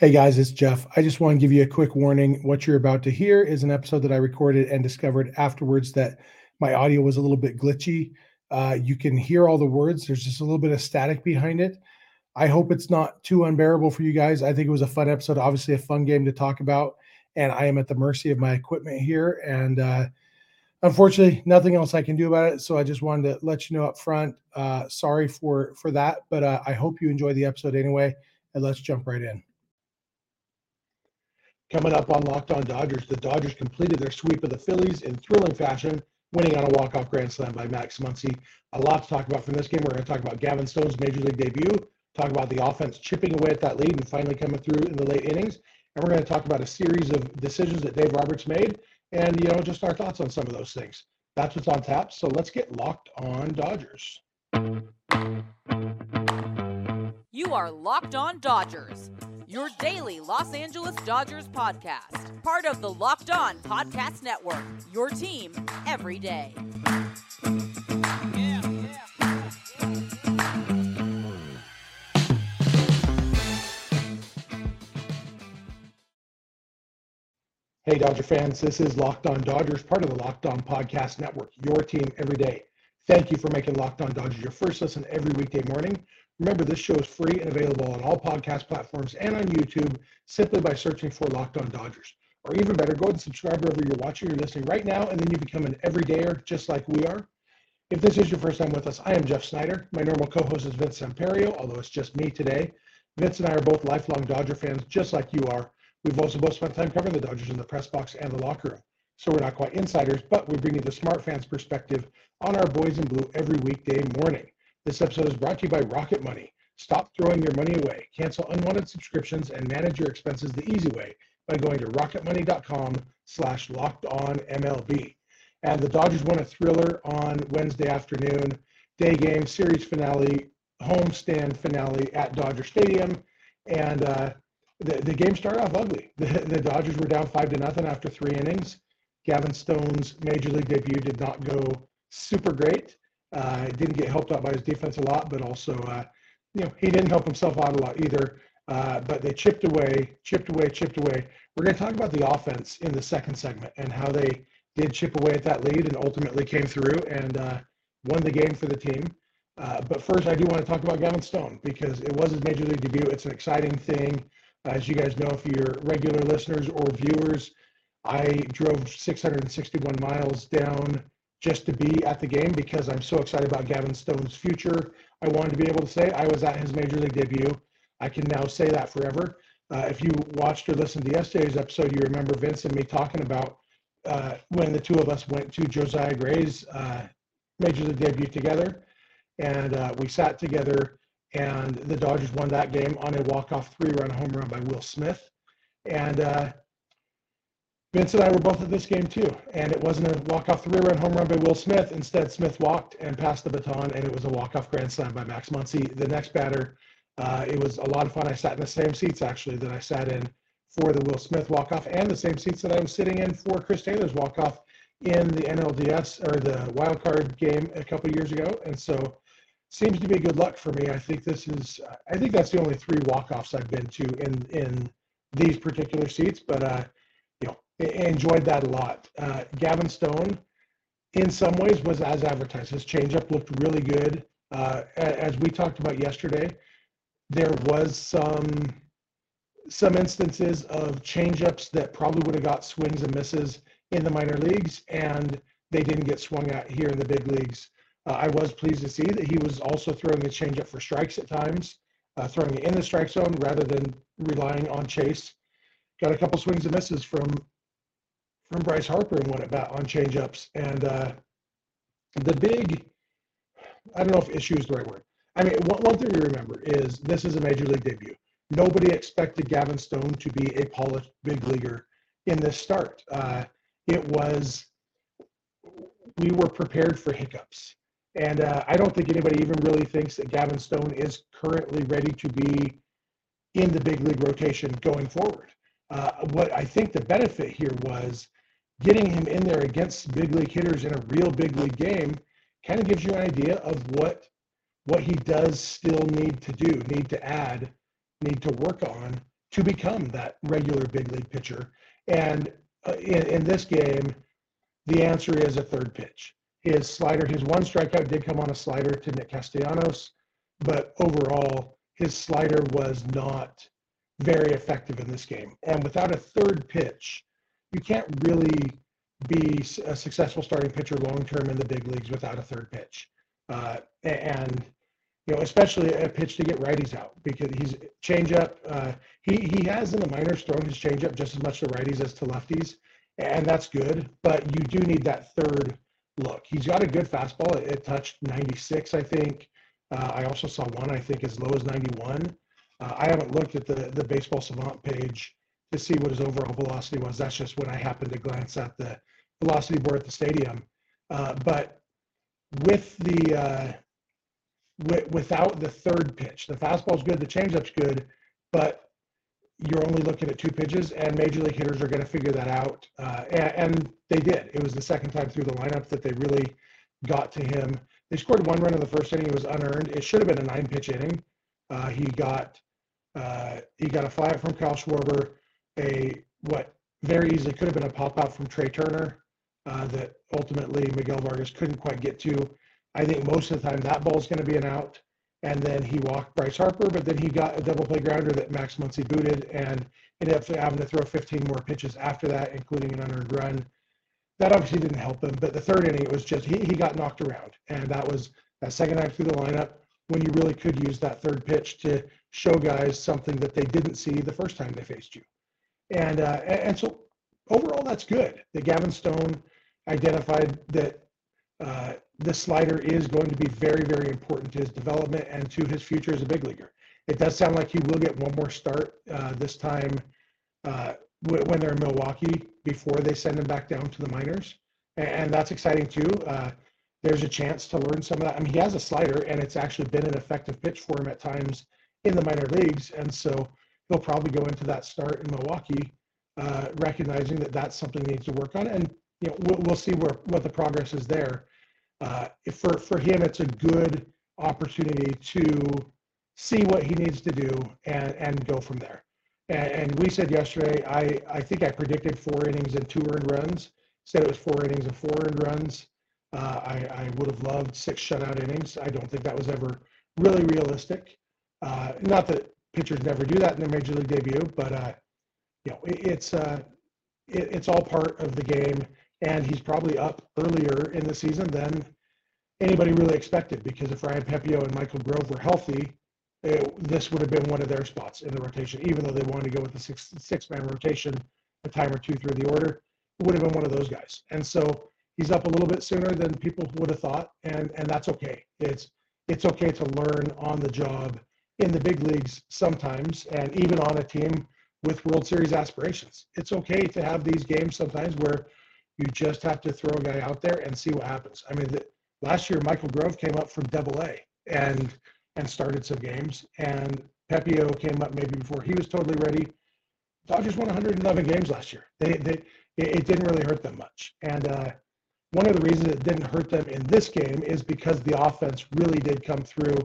Hey guys, it's Jeff. I just want to give you a quick warning. What you're about to hear is an episode that I recorded and discovered afterwards that my audio was a little bit glitchy. Uh, you can hear all the words, there's just a little bit of static behind it. I hope it's not too unbearable for you guys. I think it was a fun episode, obviously, a fun game to talk about. And I am at the mercy of my equipment here. And uh, unfortunately, nothing else I can do about it. So I just wanted to let you know up front. Uh, sorry for for that, but uh, I hope you enjoy the episode anyway. And let's jump right in. Coming up on Locked On Dodgers, the Dodgers completed their sweep of the Phillies in thrilling fashion, winning on a walk-off grand slam by Max Muncy. A lot to talk about from this game. We're going to talk about Gavin Stone's major league debut, talk about the offense chipping away at that lead and finally coming through in the late innings, and we're going to talk about a series of decisions that Dave Roberts made, and you know just our thoughts on some of those things. That's what's on tap. So let's get locked on Dodgers. You are locked on Dodgers your daily Los Angeles Dodgers podcast. Part of the Locked On Podcast Network, your team every day. Hey, Dodger fans, this is Locked On Dodgers, part of the Locked On Podcast Network, your team every day. Thank you for making Locked On Dodgers your first listen every weekday morning. Remember, this show is free and available on all podcast platforms and on YouTube simply by searching for Locked On Dodgers. Or even better, go ahead and subscribe wherever you're watching or listening right now, and then you become an everydayer just like we are. If this is your first time with us, I am Jeff Snider. My normal co host is Vince Samperio, although it's just me today. Vince and I are both lifelong Dodger fans, just like you are. We've also both spent time covering the Dodgers in the press box and the locker room. So we're not quite insiders, but we bring you the smart fans perspective on our boys in blue every weekday morning. This episode is brought to you by Rocket Money. Stop throwing your money away. Cancel unwanted subscriptions and manage your expenses the easy way by going to rocketmoney.com slash locked on MLB. And the Dodgers won a thriller on Wednesday afternoon, day game, series finale, homestand finale at Dodger Stadium. And uh, the, the game started off ugly. The, the Dodgers were down five to nothing after three innings. Gavin Stone's major league debut did not go super great. Uh, didn't get helped out by his defense a lot, but also, uh, you know, he didn't help himself out a lot either. Uh, but they chipped away, chipped away, chipped away. We're going to talk about the offense in the second segment and how they did chip away at that lead and ultimately came through and uh, won the game for the team. Uh, but first, I do want to talk about Gavin Stone because it was his major league debut. It's an exciting thing. As you guys know, if you're regular listeners or viewers, I drove 661 miles down just to be at the game because I'm so excited about Gavin Stone's future. I wanted to be able to say I was at his major league debut. I can now say that forever. Uh, if you watched or listened to yesterday's episode, you remember Vince and me talking about uh, when the two of us went to Josiah Gray's uh, major league debut together, and uh, we sat together. And the Dodgers won that game on a walk-off three-run home run by Will Smith, and uh, Vince and I were both at this game too, and it wasn't a walk-off three-run home run by Will Smith. Instead, Smith walked and passed the baton, and it was a walk-off grand slam by Max Muncy. The next batter, uh, it was a lot of fun. I sat in the same seats actually that I sat in for the Will Smith walk-off, and the same seats that I was sitting in for Chris Taylor's walk-off in the NLDS or the wild card game a couple years ago. And so, seems to be good luck for me. I think this is. I think that's the only three walk-offs I've been to in in these particular seats, but. Uh, enjoyed that a lot. Uh, Gavin Stone, in some ways, was as advertised. His changeup looked really good. Uh, as we talked about yesterday, there was some some instances of changeups that probably would have got swings and misses in the minor leagues, and they didn't get swung at here in the big leagues. Uh, I was pleased to see that he was also throwing the changeup for strikes at times, uh, throwing it in the strike zone rather than relying on chase. Got a couple swings and misses from from Bryce Harper and what about on changeups. And uh, the big, I don't know if issue is the right word. I mean, one, one thing to remember is this is a major league debut. Nobody expected Gavin Stone to be a polished big leaguer in this start. Uh, it was, we were prepared for hiccups. And uh, I don't think anybody even really thinks that Gavin Stone is currently ready to be in the big league rotation going forward. Uh, what I think the benefit here was getting him in there against big league hitters in a real big league game kind of gives you an idea of what what he does still need to do, need to add, need to work on to become that regular big league pitcher. And uh, in, in this game, the answer is a third pitch. His slider, his one strikeout did come on a slider to Nick Castellanos, but overall, his slider was not very effective in this game. And without a third pitch, you can't really be a successful starting pitcher long term in the big leagues without a third pitch. Uh, and you know, especially a pitch to get righties out because he's changeup. Uh, he he has in the minors thrown his changeup just as much to righties as to lefties, and that's good. But you do need that third look. He's got a good fastball. It, it touched 96, I think. Uh, I also saw one I think as low as 91. Uh, I haven't looked at the the baseball savant page to see what his overall velocity was. That's just when I happened to glance at the velocity board at the stadium. Uh, but with the uh, w- without the third pitch, the fastball's good, the changeup's good, but you're only looking at two pitches, and major league hitters are going to figure that out, uh, and, and, they did. It was the second time through the lineup that they really got to him. They scored one run in the first inning; it was unearned. It should have been a nine-pitch inning. Uh, he got uh, he got a fly from Kyle Schwarber, a what very easily could have been a pop out from Trea Turner, uh, that ultimately Miguel Vargas couldn't quite get to. I think most of the time that ball is going to be an out. And then he walked Bryce Harper, but then he got a double play grounder that Max Muncy booted and ended up having to throw 15 more pitches after that, including an unearned run. That obviously didn't help him. But the third inning, it was just he, he got knocked around. And that was that second act through the lineup when you really could use that third pitch to show guys something that they didn't see the first time they faced you. And uh, and so overall, that's good that Gavin Stone identified that uh, the slider is going to be very, very important to his development and to his future as a big leaguer. It does sound like he will get one more start uh, this time uh, when they're in Milwaukee before they send him back down to the minors, and that's exciting too. Uh, there's a chance to learn some of that. I mean, he has a slider, and it's actually been an effective pitch for him at times in the minor leagues, and so he'll probably go into that start in Milwaukee, uh, recognizing that that's something he needs to work on. And you know, we'll, we'll see where what the progress is there. Uh, for for him, it's a good opportunity to see what he needs to do and and go from there. And, and we said yesterday, I I think I predicted four innings and two earned runs. Said it was four innings and four earned runs. Uh, I, I would have loved six shutout innings. I don't think that was ever really realistic. Uh, not that pitchers never do that in their major league debut, but uh, you know, it, it's uh, it, it's all part of the game and he's probably up earlier in the season than anybody really expected because if Ryan Pepiot and Michael Grove were healthy, it, this would have been one of their spots in the rotation, even though they wanted to go with the six six man rotation a time or two through the order. It would have been one of those guys, and so he's up a little bit sooner than people would have thought, and and that's okay. It's it's okay to learn on the job in the big leagues sometimes, and even on a team with World Series aspirations. It's okay to have these games sometimes where you just have to throw a guy out there and see what happens. I mean, the, last year Michael Grove came up from Double A and and started some games, and Pepiot came up maybe before he was totally ready. Dodgers won 111 games last year. They, they it, it didn't really hurt them much, and uh, one of the reasons it didn't hurt them in this game is because the offense really did come through,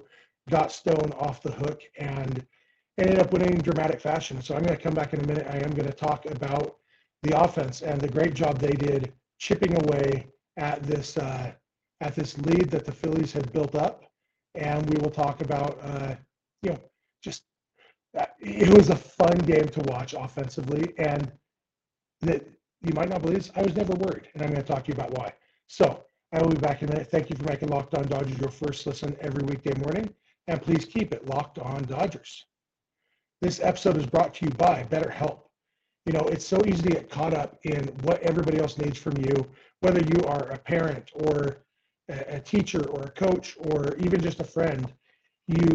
got Stone off the hook, and ended up winning in dramatic fashion. So I'm going to come back in a minute. I am going to talk about the offense and the great job they did chipping away at this uh, at this lead that the Phillies had built up. And we will talk about uh, you know just uh, it was a fun game to watch offensively, and that you might not believe this, I was never worried, and I'm going to talk to you about why. So I will be back in a minute. Thank you for making Locked On Dodgers your first listen every weekday morning, and please keep it locked on Dodgers. This episode is brought to you by BetterHelp you know, it's so easy to get caught up in what everybody else needs from you, whether you are a parent or a teacher or a coach or even just a friend. You,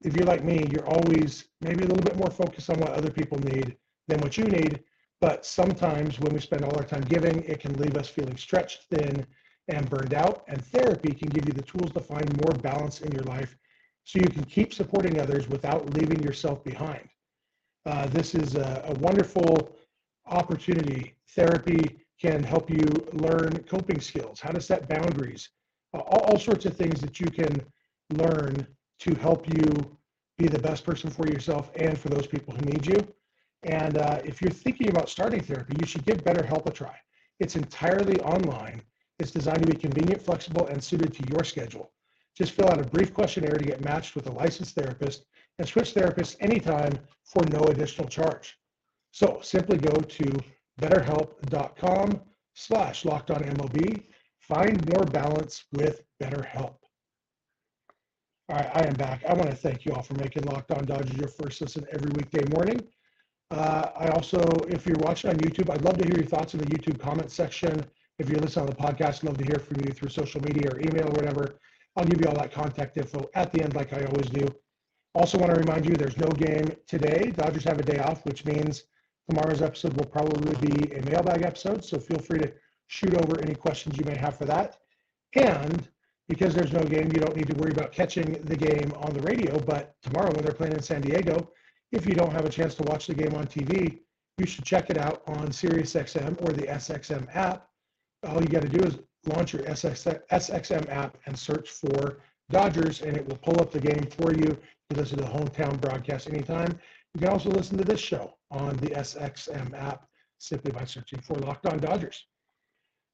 if you're like me, you're always maybe a little bit more focused on what other people need than what you need. But sometimes when we spend all our time giving, it can leave us feeling stretched thin and burned out. And therapy can give you the tools to find more balance in your life so you can keep supporting others without leaving yourself behind. Uh, this is a, a wonderful opportunity. Therapy can help you learn coping skills, how to set boundaries, uh, all, all sorts of things that you can learn to help you be the best person for yourself and for those people who need you. And uh, if you're thinking about starting therapy, you should give BetterHelp a try. It's entirely online. It's designed to be convenient, flexible, and suited to your schedule. Just fill out a brief questionnaire to get matched with a licensed therapist and switch therapists anytime for no additional charge. So simply go to betterhelp.com slash locked on MLB. Find more balance with BetterHelp. All right, I am back. I want to thank you all for making Locked On Dodgers your first listen every weekday morning. Uh, I also, if you're watching on YouTube, I'd love to hear your thoughts in the YouTube comment section. If you're listening on the podcast, love to hear from you through social media or email or whatever. I'll give you all that contact info at the end, like I always do. Also, want to remind you there's no game today. Dodgers have a day off, which means tomorrow's episode will probably be a mailbag episode. So feel free to shoot over any questions you may have for that. And because there's no game, you don't need to worry about catching the game on the radio. But tomorrow, when they're playing in San Diego, if you don't have a chance to watch the game on TV, you should check it out on SiriusXM or the SXM app. All you got to do is launch your SXM app and search for Dodgers, and it will pull up the game for you. You listen to the hometown broadcast anytime. You can also listen to this show on the SXM app simply by searching for Locked On Dodgers.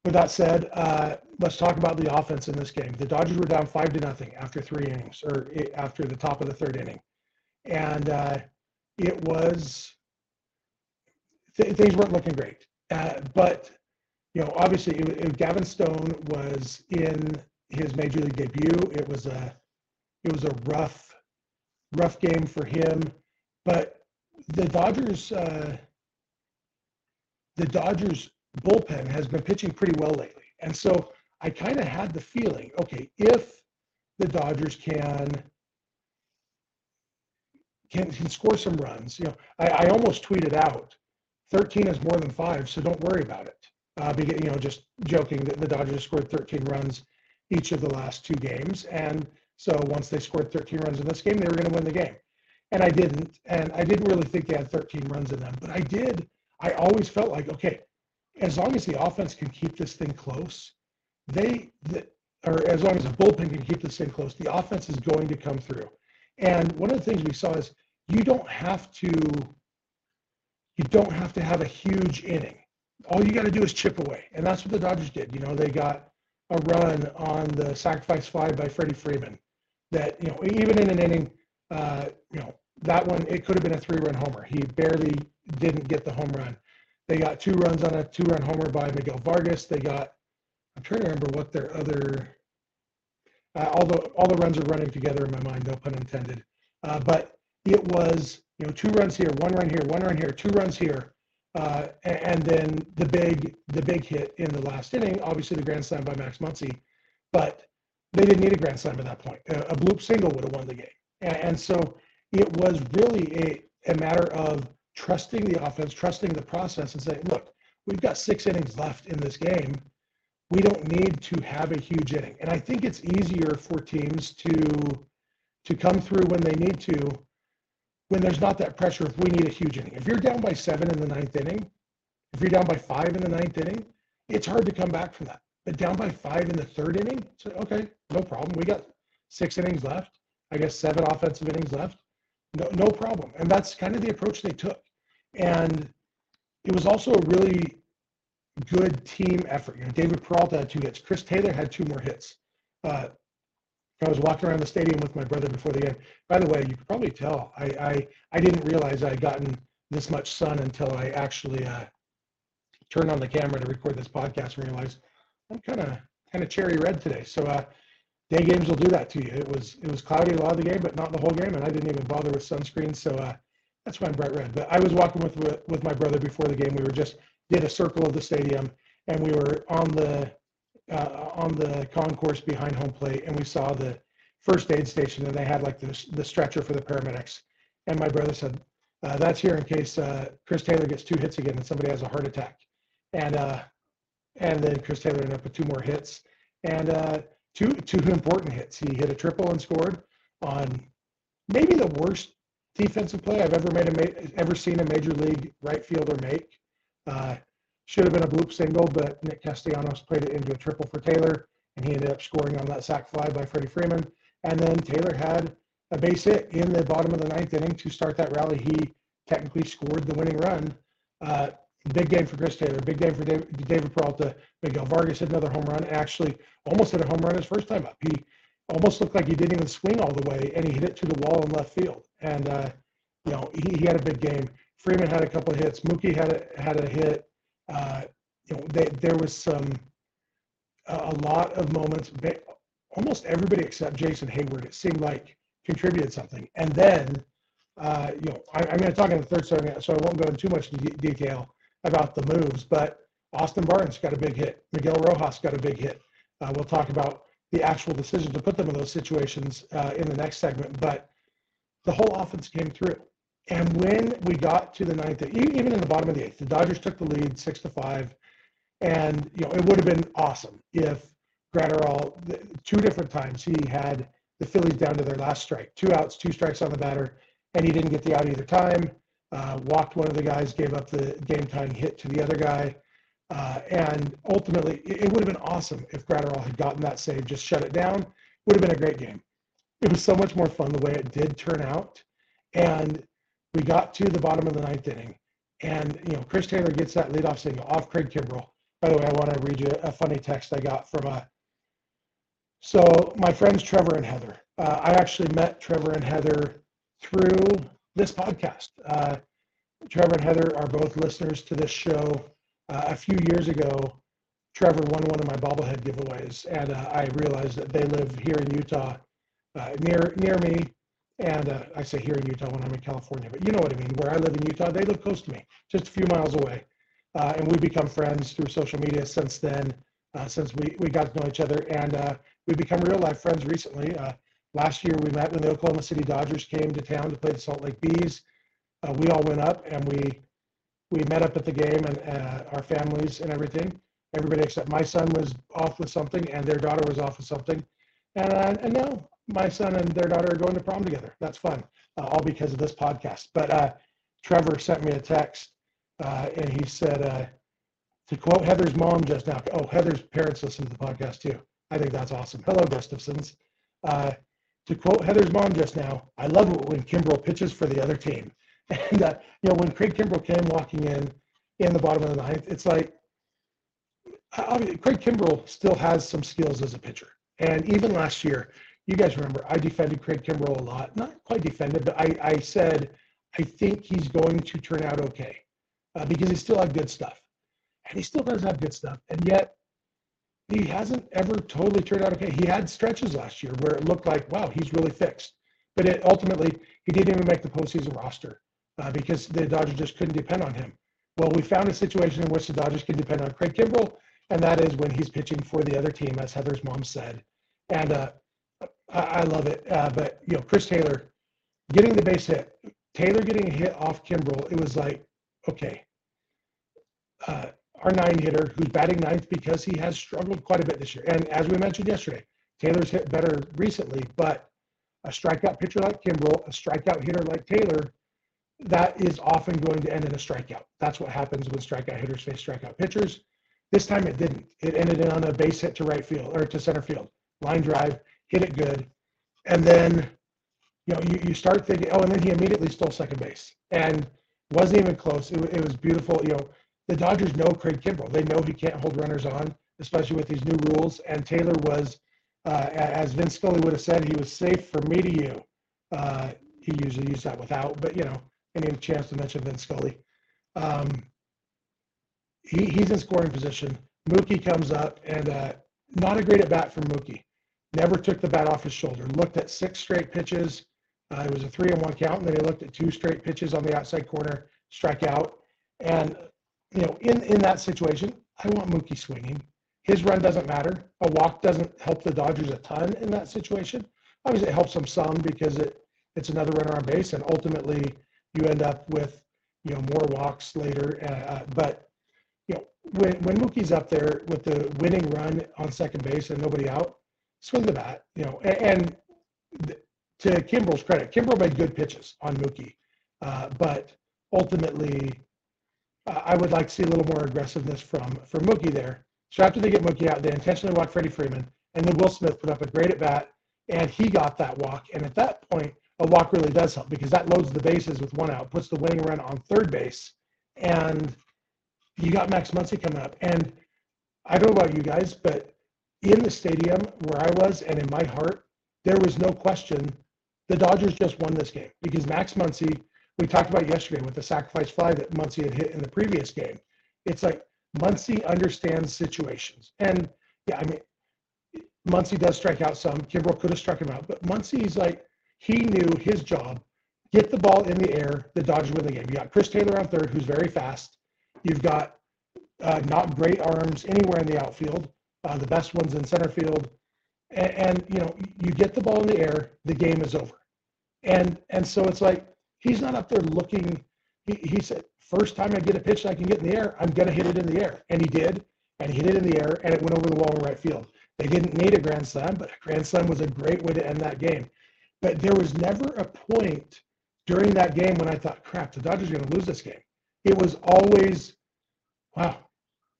With that said, uh, let's talk about the offense in this game. The Dodgers were down five to nothing after three innings, or after the top of the third inning, and uh, it was th- things weren't looking great. Uh, but you know, obviously, Gavin Stone was in his major league debut. It was a it was a rough rough game for him, but the Dodgers uh, the Dodgers bullpen has been pitching pretty well lately, and so I kind of had the feeling, okay, if the Dodgers can can, can score some runs. You know, I, I almost tweeted out 13 is more than five, so don't worry about it. Uh, you know, just joking that the Dodgers scored 13 runs each of the last two games. And so once they scored 13 runs in this game, they were going to win the game. And I didn't. And I didn't really think they had 13 runs in them, but I did. I always felt like, okay, as long as the offense can keep this thing close, they, the, or as long as the bullpen can keep this thing close, the offense is going to come through. And one of the things we saw is you don't have to you don't have to have a huge inning. All you got to do is chip away, and that's what the Dodgers did. You know, they got a run on the sacrifice fly by Freddie Freeman. That you know, even in an inning, uh, you know, that one it could have been a three-run homer. He barely didn't get the home run. They got two runs on a two-run homer by Miguel Vargas. They got I'm trying to remember what their other uh, all the all the runs are running together in my mind, no pun intended. Uh, but it was you know two runs here, one run here, one run here, two runs here, uh, and then the big the big hit in the last inning, obviously the grand slam by Max Muncy, but they didn't need a grand slam at that point. A, a bloop single would have won the game, and, and so it was really a, a matter of trusting the offense, trusting the process, and saying, look, we've got six innings left in this game. We don't need to have a huge inning, and I think it's easier for teams to to come through when they need to when there's not that pressure if we need a huge inning. If you're down by seven in the ninth inning, if you're down by five in the ninth inning, it's hard to come back from that. But down by five in the third inning, so okay, no problem. We got six innings left. I guess seven offensive innings left. No, no problem. And that's kind of the approach they took. And it was also a really good team effort. You know, David Peralta had two hits. Chris Taylor had two more hits. Uh, I was walking around the stadium with my brother before the game. By the way, you could probably tell I I, I didn't realize I had gotten this much sun until I actually uh, turned on the camera to record this podcast and realized I'm kind of kind of cherry red today. So uh, day games will do that to you. It was it was cloudy a lot of the game, but not the whole game, and I didn't even bother with sunscreen. So uh, that's why I'm bright red. But I was walking with with my brother before the game. We were just did a circle of the stadium, and we were on the uh, on the concourse behind home plate, and we saw the first aid station, and they had like the, the stretcher for the paramedics. And my brother said, uh, "That's here in case uh, Chris Taylor gets two hits again and somebody has a heart attack." And uh, and then Chris Taylor ended up with two more hits and uh, two two important hits. He hit a triple and scored on maybe the worst defensive play I've ever made a ever seen a major league right fielder make. Should have been a bloop single, but Nick Castellanos played it into a triple for Taylor, and he ended up scoring on that sac fly by Freddie Freeman. And then Taylor had a base hit in the bottom of the ninth inning to start that rally. He technically scored the winning run. Uh, big game for Chris Taylor, big game for David, David Peralta. Miguel Vargas hit another home run. Actually, almost hit a home run his first time up. He almost looked like he didn't even swing all the way, and he hit it to the wall in left field. And uh, you know, he, he had a big game. Freeman had a couple of hits. Mookie had a had a hit. Uh, you know, they, there was some a lot of moments. Almost everybody except Jason Heyward, it seemed like contributed something. And then, uh, you know, I, am going to talk in the third segment, so I won't go into too much de- detail about the moves. But Austin Barnes got a big hit. Miguel Rojas got a big hit. Uh, we'll talk about the actual decision to put them in those situations uh, in the next segment. But the whole offense came through. And when we got to the ninth, even in the bottom of the eighth, the Dodgers took the lead six to five. And you know, it would have been awesome if Graterol, two different times, he had the Phillies down to their last strike, two outs, two strikes on the batter, and he didn't get the out either time. Uh, walked one of the guys, gave up the game tying hit to the other guy. Uh, and ultimately, it, it would have been awesome if Graterol had gotten that save, just shut it down. Would have been a great game. It was so much more fun the way it did turn out. And we got to the bottom of the ninth inning, and you know Chris Taylor gets that leadoff single off Craig Kimbrel. By the way, I want to read you a funny text I got from a. So my friends Trevor and Heather. Uh, I actually met Trevor and Heather through this podcast. Uh, Trevor and Heather are both listeners to this show. Uh, a few years ago, Trevor won one of my bobblehead giveaways, and uh, I realized that they live here in Utah, uh, near near me, and uh, I say here in Utah when I'm in California, but you know what I mean. Where I live in Utah, they live close to me, just a few miles away. Uh, and we've become friends through social media since then, uh, since we, we got to know each other. And uh, we've become real life friends recently. Uh, last year, we met when the Oklahoma City Dodgers came to town to play the Salt Lake Bees. Uh, we all went up and we we met up at the game and our families and everything. Everybody except my son was off with something and their daughter was off with something. And, and now my son and their daughter are going to prom together. That's fun, uh, all because of this podcast. But uh, Trevor sent me a text, uh, and he said, uh, to quote Heather's mom just now. Oh, Heather's parents listen to the podcast too. I think that's awesome. Hello, Gustafsons. Uh, to quote Heather's mom just now, I love it when Kimbrel pitches for the other team. And you know, when Craig Kimbrel came walking in in the bottom of the ninth, it's like I mean, Craig Kimbrel still has some skills as a pitcher. And even last year, you guys remember I defended Craig Kimbrel a lot. Not quite defended, but I, I said I think he's going to turn out okay uh, because he still had good stuff, and he still does have good stuff, and yet he hasn't ever totally turned out okay. He had stretches last year where it looked like wow he's really fixed, but it ultimately he didn't even make the postseason roster uh, because the Dodgers just couldn't depend on him. Well, we found a situation in which the Dodgers can depend on Craig Kimbrel, and that is when he's pitching for the other team, as Heather's mom said. And uh, I, I love it. Uh, but you know, Chris Taylor getting the base hit, Taylor getting a hit off Kimbrel, it was like, okay, uh, our nine hitter who's batting ninth because he has struggled quite a bit this year. And as we mentioned yesterday, Taylor's hit better recently, but a strikeout pitcher like Kimbrel, a strikeout hitter like Taylor, that is often going to end in a strikeout. That's what happens when strikeout hitters face strikeout pitchers. This time it didn't. It ended in on a base hit to right field or to center field, line drive hit it good, and then you know you, you start thinking, oh, and then he immediately stole second base and wasn't even close. It, it was beautiful. You know, the Dodgers know Craig Kimbrel. They know he can't hold runners on, especially with these new rules. And Taylor was, uh, as Vin Scully would have said, he was safe for me to you. Uh, he usually used that without, but you know, any chance to mention Vin Scully. Um, he, he's in scoring position. Mookie comes up and uh, not a great at bat for Mookie never took the bat off his shoulder. Looked at six straight pitches. Uh, it was a three and one count, and then he looked at two straight pitches on the outside corner, strike out. And you know, in in that situation, I want Mookie swinging. His run doesn't matter. A walk doesn't help the Dodgers a ton in that situation. Obviously, it helps them some because it it's another runner on base, and ultimately you end up with you know more walks later. Uh, uh but you know, when when Mookie's up there with the winning run on second base and nobody out, swing the bat, you know, and, and to Kimbrel's credit, Kimbrel made good pitches on Mookie, uh, but ultimately, uh, I would like to see a little more aggressiveness from from Mookie there. So after they get Mookie out, they intentionally walk Freddie Freeman, and then Will Smith put up a great at bat, and he got that walk. And at that point, a walk really does help because that loads the bases with one out, puts the winning run on third base, and you got Max Muncy coming up. And I don't know about you guys, but in the stadium where I was and in my heart, there was no question the Dodgers just won this game because Max Muncy, we talked about yesterday with the sacrifice fly that Muncy had hit in the previous game. It's like Muncy understands situations. And yeah, I mean, Muncy does strike out some. Kimbrel could have struck him out, but Muncy's like, he knew his job. Get the ball in the air, the Dodgers win the game. You got Chris Taylor on third, who's very fast. You've got uh, not great arms anywhere in the outfield, uh, the best ones in center field. And, and, you know, you get the ball in the air, the game is over. And and so it's like he's not up there looking. He, he said, first time I get a pitch I can get in the air, I'm gonna hit it in the air, and he did, and he hit it in the air, and it went over the wall in right field. They didn't need a grand slam, but a grand slam was a great way to end that game. But there was never a point during that game when I thought, crap, the Dodgers are going to lose this game. It was always, wow,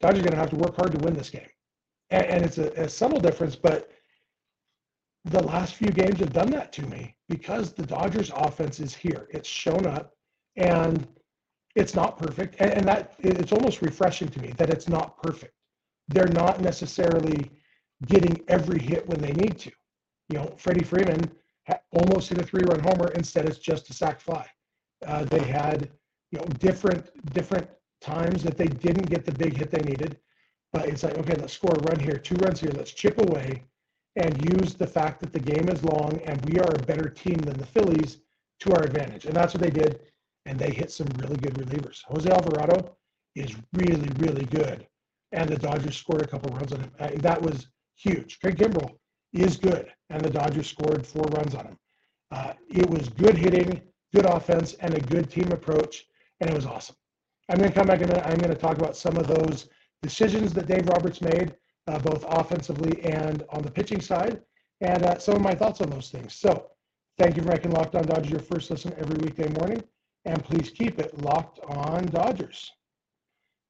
Dodgers are going to have to work hard to win this game. And, and it's a, a subtle difference, but the last few games have done that to me because the Dodgers offense is here. It's shown up and it's not perfect. And, and that it's almost refreshing to me that it's not perfect. They're not necessarily getting every hit when they need to. You know, Freddie Freeman almost hit a three-run homer. Instead, it's just a sac fly. Uh, they had you know different different times that they didn't get the big hit they needed, but it's like okay, let's score a run here, two runs here, let's chip away, and use the fact that the game is long and we are a better team than the Phillies to our advantage. And that's what they did. And they hit some really good relievers. Jose Alvarado is really, really good. And the Dodgers scored a couple runs on him. Uh, that was huge. Craig Kimbrel is good. And the Dodgers scored four runs on him. Uh, it was good hitting, good offense, and a good team approach. And it was awesome. I'm going to come back and I'm going to talk about some of those decisions that Dave Roberts made uh, both offensively and on the pitching side, and uh, some of my thoughts on those things. So, thank you for making Locked On Dodgers your first listen every weekday morning, and please keep it locked on Dodgers.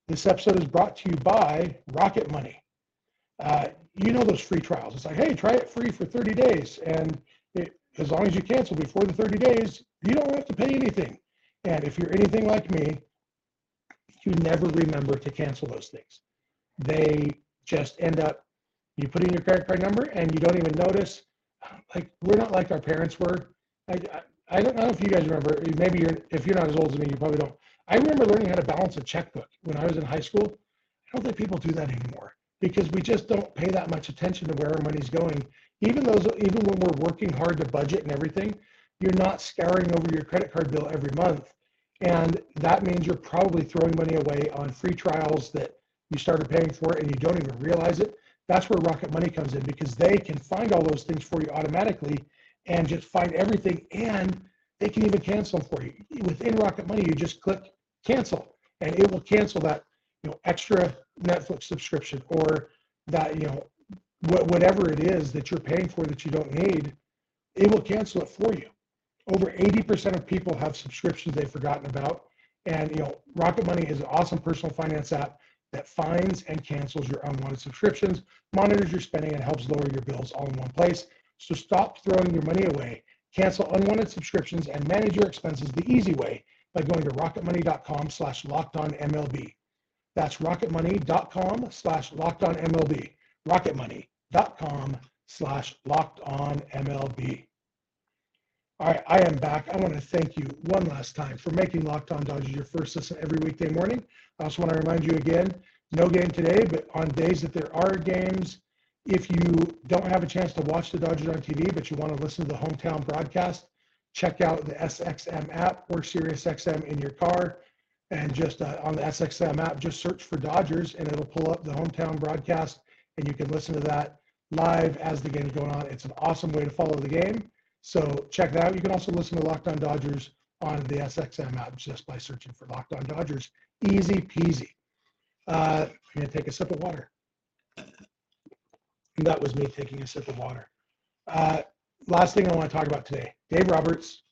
This episode is brought to you by Rocket Money. Uh, you know those free trials. It's like, hey, try it free for 30 days, and it, as long as you cancel before the 30 days, you don't have to pay anything. And if you're anything like me, you never remember to cancel those things. They just end up you put in your credit card number and you don't even notice. Like we're not like our parents were. I, I, I don't know if you guys remember. Maybe you're if you're not as old as me, you probably don't. I remember learning how to balance a checkbook when I was in high school. I don't think people do that anymore because we just don't pay that much attention to where our money's going. Even those, even when we're working hard to budget and everything, you're not scouring over your credit card bill every month, and that means you're probably throwing money away on free trials that you started paying for and you don't even realize it. That's where Rocket Money comes in because they can find all those things for you automatically and just find everything and they can even cancel them for you. Within Rocket Money, you just click cancel and it will cancel that you know extra Netflix subscription or that you know whatever it is that you're paying for that you don't need, it will cancel it for you. Over 80% of people have subscriptions they've forgotten about. And you know, Rocket Money is an awesome personal finance app that finds and cancels your unwanted subscriptions, monitors your spending, and helps lower your bills all in one place. So stop throwing your money away, cancel unwanted subscriptions, and manage your expenses the easy way by going to rocketmoney.com slash lockedonmlb. That's rocketmoney.com slash lockedonmlb. rocketmoney.com slash lockedonmlb. All right, I am back. I want to thank you one last time for making Locked On Dodgers your first listen every weekday morning. I also want to remind you again, no game today, but on days that there are games, if you don't have a chance to watch the Dodgers on TV, but you want to listen to the hometown broadcast, check out the SXM app or SiriusXM in your car. And just uh, on the SXM app, just search for Dodgers and it'll pull up the hometown broadcast and you can listen to that live as the game is going on. It's an awesome way to follow the game. So check that out. You can also listen to Locked On Dodgers on the SXM app just by searching for Locked On Dodgers. Easy peasy. Uh, I'm going to take a sip of water. And that was me taking a sip of water. Uh, last thing I want to talk about today Dave Roberts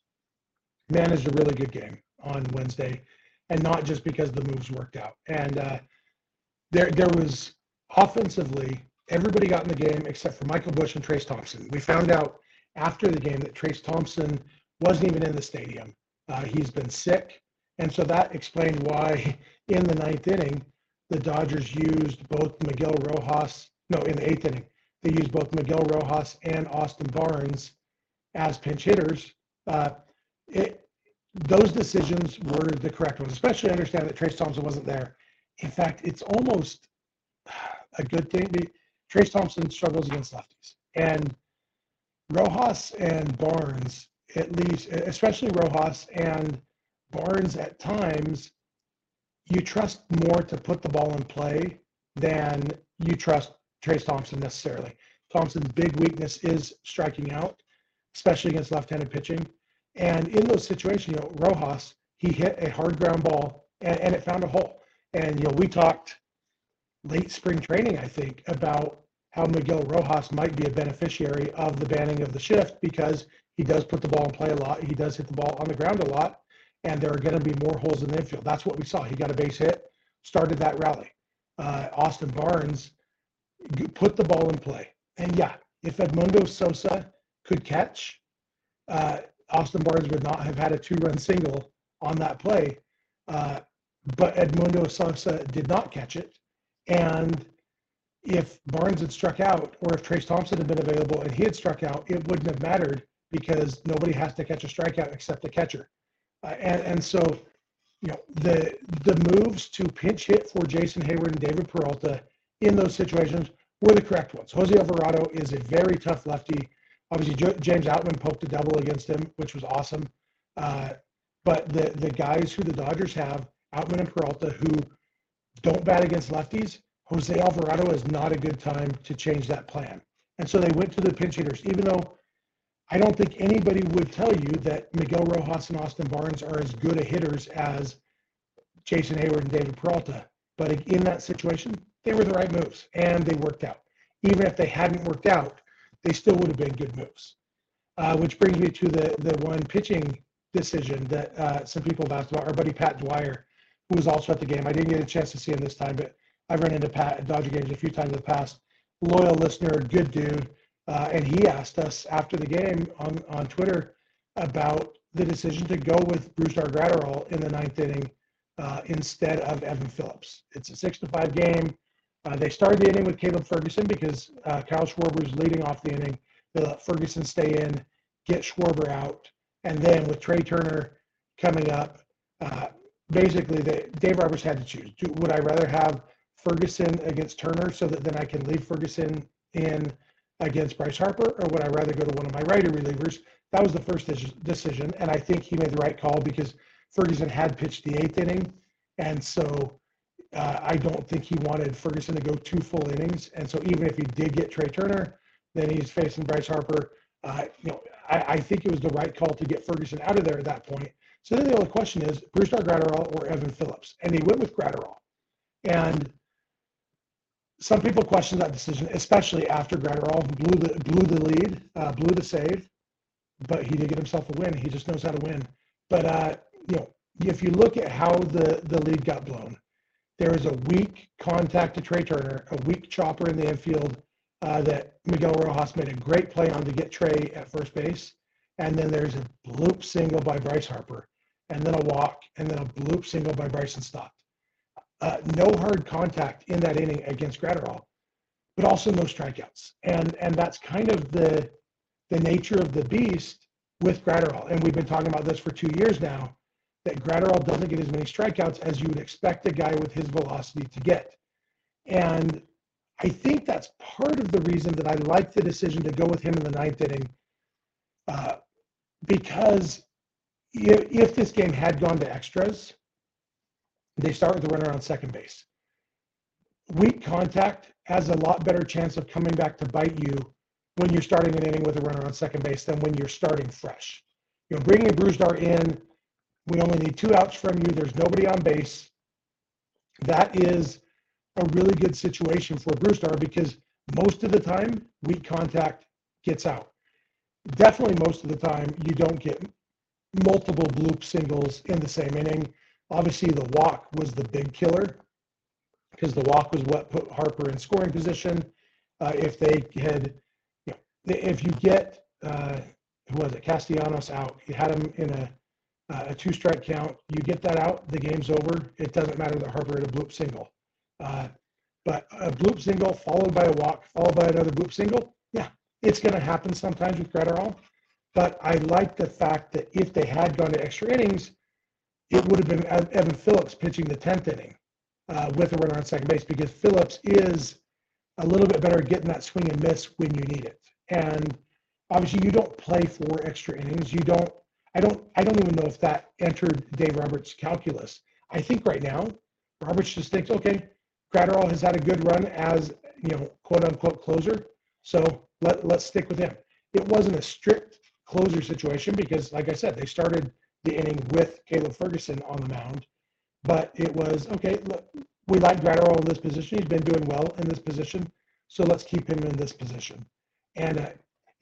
managed a really good game on Wednesday, and not just because the moves worked out. And uh, there, there was offensively, everybody got in the game except for Michael Busch and Trayce Thompson. We found out after the game that Trayce Thompson wasn't even in the stadium. Uh, he's been sick. And so that explained why in the ninth inning, the Dodgers used both Miguel Rojas, no, in the eighth inning, they used both Miguel Rojas and Austin Barnes as pinch hitters. Uh, it, those decisions were the correct ones, especially understand that Trayce Thompson wasn't there. In fact, it's almost a good thing. Trace Thompson struggles against lefties. And Rojas and Barnes, at least, especially Rojas and Barnes at times, you trust more to put the ball in play than you trust Trayce Thompson necessarily. Thompson's big weakness is striking out, especially against left-handed pitching. And in those situations, you know, Rojas, he hit a hard ground ball and, and it found a hole. And, you know, we talked late spring training, I think, about how Miguel Rojas might be a beneficiary of the banning of the shift because he does put the ball in play a lot. He does hit the ball on the ground a lot, and there are going to be more holes in the infield. That's what we saw. He got a base hit, started that rally. Uh, Austin Barnes put the ball in play. And yeah, if Edmundo Sosa could catch, uh, Austin Barnes would not have had a two run single on that play. Uh, but Edmundo Sosa did not catch it. And if Barnes had struck out or if Trayce Thompson had been available and he had struck out, it wouldn't have mattered because nobody has to catch a strikeout except the catcher. Uh, and, and so, you know, the the moves to pinch hit for Jason Heyward and David Peralta in those situations were the correct ones. Jose Alvarado is a very tough lefty. Obviously, James Outman poked a double against him, which was awesome. Uh, but the the guys who the Dodgers have, Outman and Peralta, who don't bat against lefties, Jose Alvarado is not a good time to change that plan. And so they went to the pinch hitters, even though I don't think anybody would tell you that Miguel Rojas and Austin Barnes are as good a hitters as Jason Heyward and David Peralta. But in that situation, they were the right moves and they worked out. Even if they hadn't worked out, they still would have been good moves. Uh, which brings me to the the one pitching decision that uh, some people have asked about. Our buddy Pat Dwyer, who was also at the game. I didn't get a chance to see him this time, but I've run into Pat at Dodger games a few times in the past. Loyal listener, good dude. Uh, and he asked us after the game on, on Twitter about the decision to go with Brusdar Graterol in the ninth inning uh, instead of Evan Phillips. It's a six to five game. Uh, they started the inning with Caleb Ferguson because uh, Kyle is leading off the inning. They let Ferguson stay in, get Schwarber out, and then with Trea Turner coming up, uh, basically Dave Roberts had to choose. Do, would I rather have Ferguson against Turner so that then I can leave Ferguson in against Bryce Harper, or would I rather go to one of my righty relievers? That was the first decision, and I think he made the right call because Ferguson had pitched the eighth inning, and so uh, I don't think he wanted Ferguson to go two full innings. And so even if he did get Trea Turner, then he's facing Bryce Harper. Uh, you know, I, I, think it was the right call to get Ferguson out of there at that point. So then the only question is Brusdar Graterol or Evan Phillips, and he went with Graterol. And some people question that decision, especially after Graterol blew the blew the lead, uh, blew the save, but he did get himself a win. He just knows how to win. But uh, you know, if you look at how the the lead got blown, there is a weak contact to Trea Turner, a weak chopper in the infield uh, that Miguel Rojas made a great play on to get Trea at first base, and then there's a bloop single by Bryce Harper, and then a walk, and then a bloop single by Bryson Stott uh, no hard contact in that inning against Graterol, but also no strikeouts. And and that's kind of the the nature of the beast with Graterol. And we've been talking about this for two years now, that Graterol doesn't get as many strikeouts as you would expect a guy with his velocity to get. And I think that's part of the reason that I like the decision to go with him in the ninth inning, uh, because if, if this game had gone to extras, they start with the runner on second base. Weak contact has a lot better chance of coming back to bite you when you're starting an inning with a runner on second base than when you're starting fresh. You know, bringing Brusdar in, we only need two outs from you. There's nobody on base. That is a really good situation for Brusdar because most of the time, weak contact gets out. Definitely most of the time, you don't get multiple bloop singles in the same inning. Obviously, the walk was the big killer because the walk was what put Harper in scoring position. Uh, if they had, you know, if you get uh, who was it? Castellanos out. You had him in a a two strike count. You get that out, the game's over. It doesn't matter that Harper had a bloop single. Uh, but a bloop single followed by a walk, followed by another bloop single, yeah, it's going to happen sometimes with Graterol. But I like the fact that if they had gone to extra innings, it would have been Evan Phillips pitching the 10th inning uh, with a runner on second base because Phillips is a little bit better at getting that swing and miss when you need it. And obviously, you don't play for extra innings. You don't. I don't. I don't even know if that entered Dave Roberts' calculus. I think right now, Roberts just thinks, okay, Graterol has had a good run as you know, quote unquote closer. So let let's stick with him. It wasn't a strict closer situation because, like I said, they started the inning with Caleb Ferguson on the mound. But it was okay. Look, we like Graterol in this position. He's been doing well in this position, so let's keep him in this position. And uh,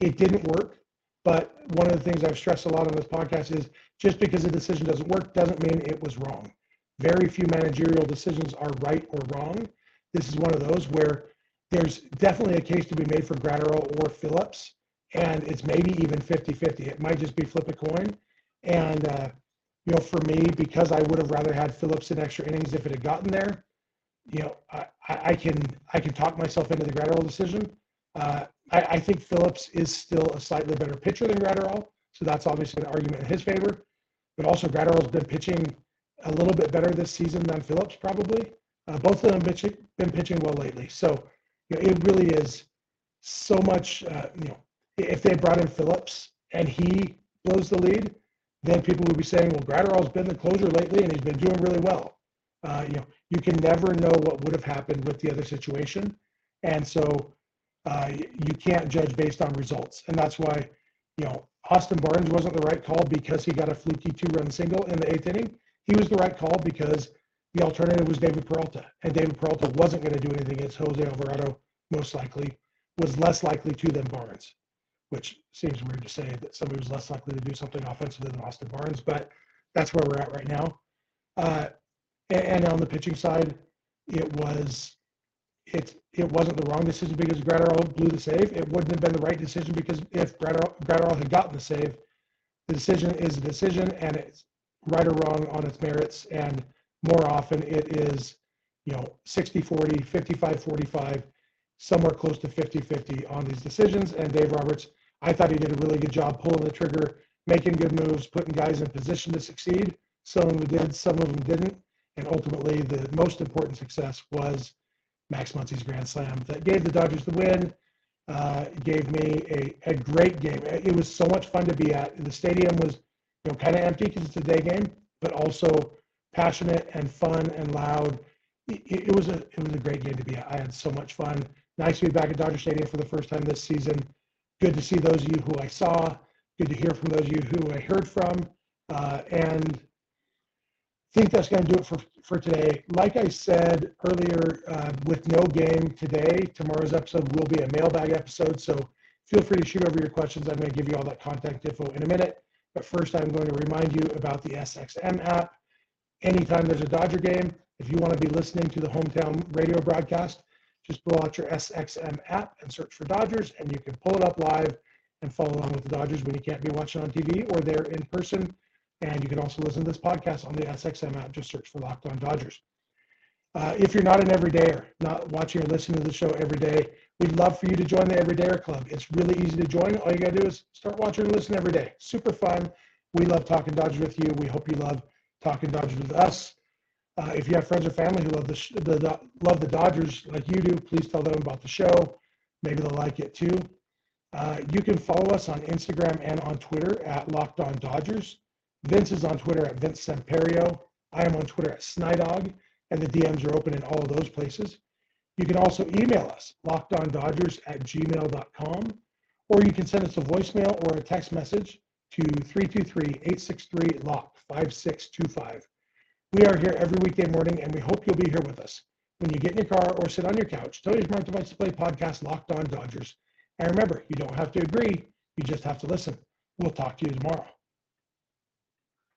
it didn't work. But one of the things I've stressed a lot on this podcast is just because a decision doesn't work doesn't mean it was wrong. Very few managerial decisions are right or wrong. This is one of those where there's definitely a case to be made for Graterol or Phillips, and it's maybe even 50 50. It might just be flip a coin. And, uh, you know, for me, because I would have rather had Phillips in extra innings if it had gotten there, you know, I, I can I can talk myself into the Graterol decision. Uh, I, I, think Phillips is still a slightly better pitcher than Graterol, so that's obviously an argument in his favor. But also, Graterol's been pitching a little bit better this season than Phillips, probably. Uh, both of them have been pitching well lately, so you know, it really is so much. Uh, you know, if they brought in Phillips and he blows the lead, then people would be saying, "Well, Graterol's been the closer lately, and he's been doing really well." Uh, you know, you can never know what would have happened with the other situation, and so uh, you can't judge based on results, and that's why you know Austin Barnes wasn't the right call because he got a fluky two-run single in the eighth inning. He was the right call because the alternative was David Peralta, and David Peralta wasn't going to do anything against Jose Alvarado. Most likely, was less likely to than Barnes, which seems weird to say that somebody was less likely to do something offensively than Austin Barnes, but that's where we're at right now. Uh, and, on the pitching side, it was it it wasn't the wrong decision because Graterol blew the save. It wouldn't have been the right decision because if Graterol, had gotten the save, the decision is a decision and it's right or wrong on its merits. And more often it is, you know, 60 40, 55 45, somewhere close to 50 50 on these decisions. And Dave Roberts, I thought he did a really good job pulling the trigger, making good moves, putting guys in position to succeed. Some of them did, some of them didn't. And ultimately, the most important success was Max Muncy's grand slam that gave the Dodgers the win. Uh, gave me a, a great game. It was so much fun to be at. The stadium was, you know, kind of empty because it's a day game, but also passionate and fun and loud. It, it, was a it was a great game to be at. I had so much fun. Nice to be back at Dodger Stadium for the first time this season. Good to see those of you who I saw. Good to hear from those of you who I heard from. Uh, and think that's going to do it for, for today. Like I said earlier, uh, with no game today, tomorrow's episode will be a mailbag episode. So feel free to shoot over your questions. I'm going to give you all that contact info in a minute. But first, I'm going to remind you about the SXM app. Anytime there's a Dodger game, if you want to be listening to the hometown radio broadcast, just pull out your SXM app and search for Dodgers, and you can pull it up live and follow along with the Dodgers when you can't be watching on TV or there in person and you can also listen to this podcast on the SXM app. Just search for Locked On Dodgers. Uh, if you're not an everydayer, not watching or listening to the show every day, we'd love for you to join the Everydayer Club. It's really easy to join. All you got to do is start watching and listen every day. Super fun. We love talking Dodgers with you. We hope you love talking Dodgers with us. Uh, if you have friends or family who love the, the, the, love the Dodgers like you do, please tell them about the show. Maybe they'll like it too. Uh, you can follow us on Instagram and on Twitter at Locked On Dodgers. Vince is on Twitter at Vince Samperio. I am on Twitter at Snydog, and the DMs are open in all of those places. You can also email us, lockedondodgers at gmail.com, or you can send us a voicemail or a text message to 323-863-LOCK5625. We are here every weekday morning, and we hope you'll be here with us. When you get in your car or sit on your couch, tell your smart device to play podcast Locked On Dodgers. And remember, you don't have to agree, you just have to listen. We'll talk to you tomorrow.